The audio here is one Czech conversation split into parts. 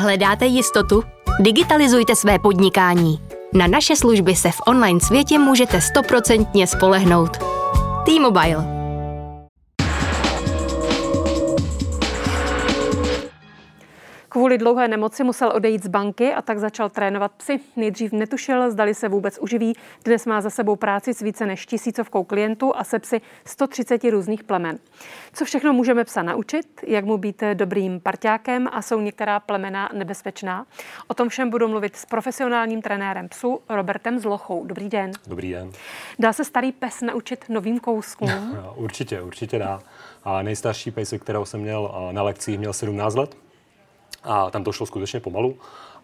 Hledáte jistotu? Digitalizujte své podnikání. Na naše služby se v online světě můžete stoprocentně spolehnout. T-Mobile Kvůli dlouhé nemoci musel odejít z banky a tak začal trénovat psy. Nejdřív netušil, zdali se vůbec uživí. Dnes má za sebou práci s více než tisícovkou klientů a se psy 130 různých plemen. Co všechno můžeme psa naučit, jak mu být dobrým parťákem a jsou některá plemena nebezpečná? O tom všem budu mluvit s profesionálním trenérem psu Robertem Zlochou. Dobrý den. Dobrý den. Dá se starý pes naučit novým kouskům? určitě, určitě dá. A nejstarší pes, kterého jsem měl na lekcích, měl 17 let a tam to šlo skutečně pomalu.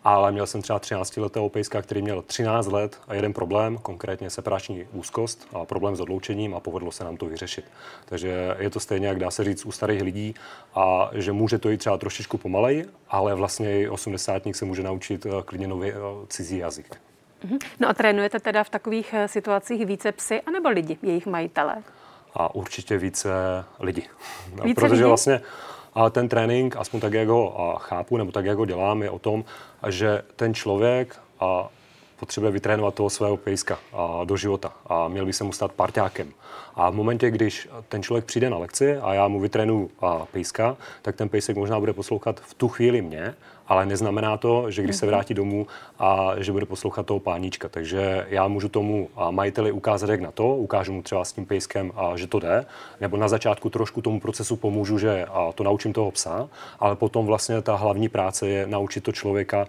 Ale měl jsem třeba 13 letého pejska, který měl 13 let a jeden problém, konkrétně separační úzkost a problém s odloučením a povedlo se nám to vyřešit. Takže je to stejně, jak dá se říct, u starých lidí a že může to jít třeba trošičku pomaleji, ale vlastně i osmdesátník se může naučit eh, klidně nový eh, cizí jazyk. Mhm. No a trénujete teda v takových eh, situacích více psy anebo lidi, jejich majitele? A určitě více lidi. Více Protože lidi? vlastně ale ten trénink, aspoň tak, jak ho chápu, nebo tak, jak ho dělám, je o tom, že ten člověk potřebuje vytrénovat toho svého pejska do života a měl by se mu stát parťákem. A v momentě, když ten člověk přijde na lekci a já mu vytrénu pejska, tak ten pejsek možná bude poslouchat v tu chvíli mě, ale neznamená to, že když se mhm. vrátí domů a že bude poslouchat toho páníčka. Takže já můžu tomu majiteli ukázat, jak na to, ukážu mu třeba s tím pejskem, že to jde, nebo na začátku trošku tomu procesu pomůžu, že to naučím toho psa, ale potom vlastně ta hlavní práce je naučit to člověka,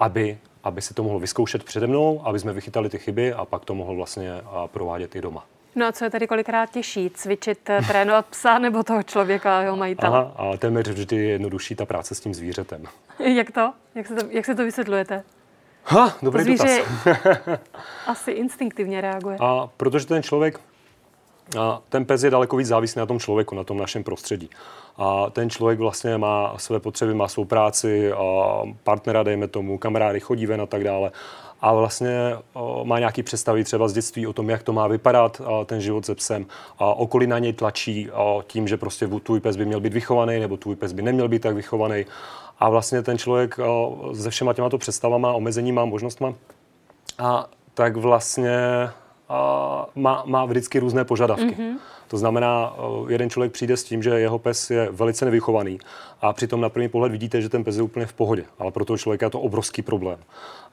aby aby si to mohl vyzkoušet přede mnou, aby jsme vychytali ty chyby a pak to mohl vlastně provádět i doma. No a co je tady kolikrát těžší? Cvičit, eh, trénovat psa nebo toho člověka a jeho majitele? Aha, a téměř vždy je jednodušší ta práce s tím zvířetem. jak to? Jak se to, jak se to vysvětlujete? Ha, dobrý to zvíře dotaz. asi instinktivně reaguje. A protože ten člověk, a ten pes je daleko víc závislý na tom člověku, na tom našem prostředí. A ten člověk vlastně má své potřeby, má svou práci, a partnera, dejme tomu, kamarády, chodí ven a tak dále a vlastně má nějaký představy třeba z dětství o tom, jak to má vypadat ten život se psem. A okolí na něj tlačí tím, že prostě tvůj pes by měl být vychovaný nebo tvůj pes by neměl být tak vychovaný. A vlastně ten člověk se všema těma představama, omezeníma, možnostma, a tak vlastně má, má vždycky různé požadavky. Mm-hmm. To znamená, eh, jeden člověk přijde s tím, že jeho pes je velice nevychovaný a přitom na první pohled vidíte, že ten pes je úplně v pohodě, ale pro toho člověka je to obrovský problém.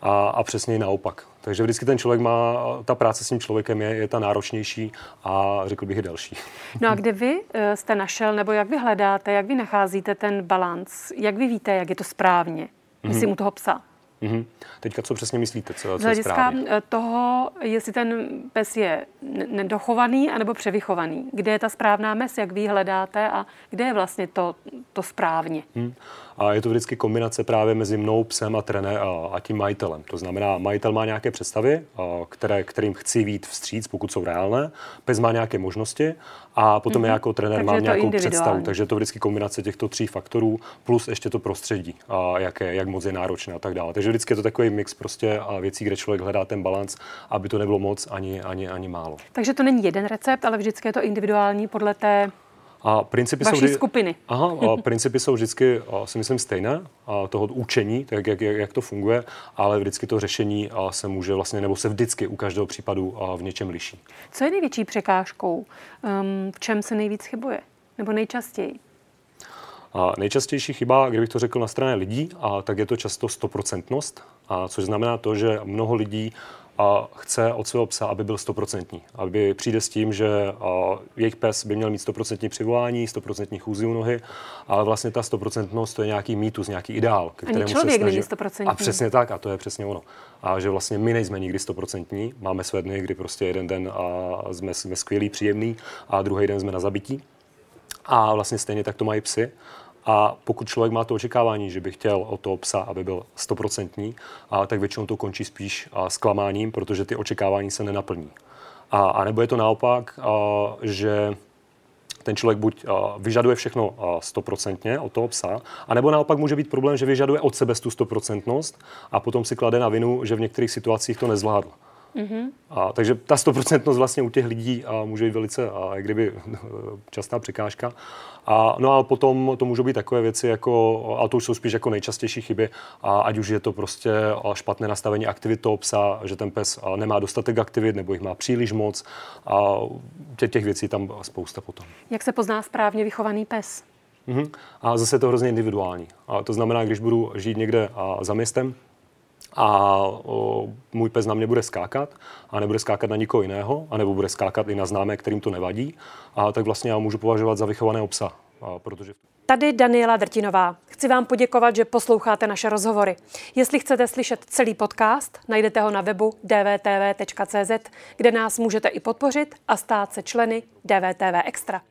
A, a přesně naopak. Takže vždycky ten člověk má, ta práce s tím člověkem je, je ta náročnější a řekl bych i delší. No a kde vy eh, jste našel, nebo jak vy hledáte, jak vy nacházíte ten balans? Jak vy víte, jak je to správně? Myslím mm-hmm. u toho psa. Mm-hmm. Teďka co přesně myslíte? Co, co Z hlediska eh, toho, jestli ten pes je nedochovaný anebo převychovaný. Kde je ta správná mes, jak vy hledáte a kde je vlastně to, to správně? Mm. A je to vždycky kombinace právě mezi mnou, psem a trené a, a tím majitelem. To znamená, majitel má nějaké představy, a, které, kterým chci vít vstříc, pokud jsou reálné. Pes má nějaké možnosti a potom mm-hmm. já jako trenér mám nějakou představu. Takže je to vždycky kombinace těchto tří faktorů plus ještě to prostředí, a jaké, jak moc je náročné a tak dále. Takže vždycky je to takový mix prostě a věcí, kde člověk hledá ten balans, aby to nebylo moc ani, ani, ani málo. Takže to není jeden recept, ale vždycky je to individuální podle té a principy Vaší jsou vždy, skupiny. Aha, a principy jsou vždycky, si myslím, stejné, a toho učení, tak jak, jak, jak to funguje, ale vždycky to řešení se může vlastně, nebo se vždycky u každého případu v něčem liší. Co je největší překážkou? Um, v čem se nejvíc chybuje? Nebo nejčastěji? A nejčastější chyba, kdybych to řekl na straně lidí, a tak je to často stoprocentnost, a což znamená to, že mnoho lidí a chce od svého psa, aby byl stoprocentní. Aby přijde s tím, že jejich pes by měl mít stoprocentní přivolání, stoprocentní chůzi u nohy, ale vlastně ta stoprocentnost to je nějaký mýtus, nějaký ideál, ke kterému Ani člověk se snaží. A přesně tak, a to je přesně ono. A že vlastně my nejsme nikdy stoprocentní, máme své dny, kdy prostě jeden den a jsme, jsme skvělí, příjemný a druhý den jsme na zabití. A vlastně stejně tak to mají psy. A pokud člověk má to očekávání, že by chtěl od toho psa, aby byl stoprocentní, tak většinou to končí spíš zklamáním, protože ty očekávání se nenaplní. A, a nebo je to naopak, a, že ten člověk buď vyžaduje všechno stoprocentně od toho psa, anebo naopak může být problém, že vyžaduje od sebe tu stoprocentnost a potom si klade na vinu, že v některých situacích to nezvládl. Mm-hmm. A, takže ta stoprocentnost vlastně u těch lidí a, může být velice, a, jak kdyby, častá překážka. A, no a potom to můžou být takové věci, jako, a to už jsou spíš jako nejčastější chyby, a ať už je to prostě špatné nastavení aktivit toho psa, že ten pes nemá dostatek aktivit nebo jich má příliš moc. A těch, těch věcí tam spousta potom. Jak se pozná správně vychovaný pes? Mm-hmm. A zase je to hrozně individuální. A to znamená, když budu žít někde a, za městem, a o, můj pes na mě bude skákat a nebude skákat na nikoho jiného, anebo bude skákat i na známé, kterým to nevadí, a tak vlastně já můžu považovat za vychovaného psa, a protože... Tady Daniela Drtinová. Chci vám poděkovat, že posloucháte naše rozhovory. Jestli chcete slyšet celý podcast, najdete ho na webu dvtv.cz, kde nás můžete i podpořit a stát se členy DVTV Extra.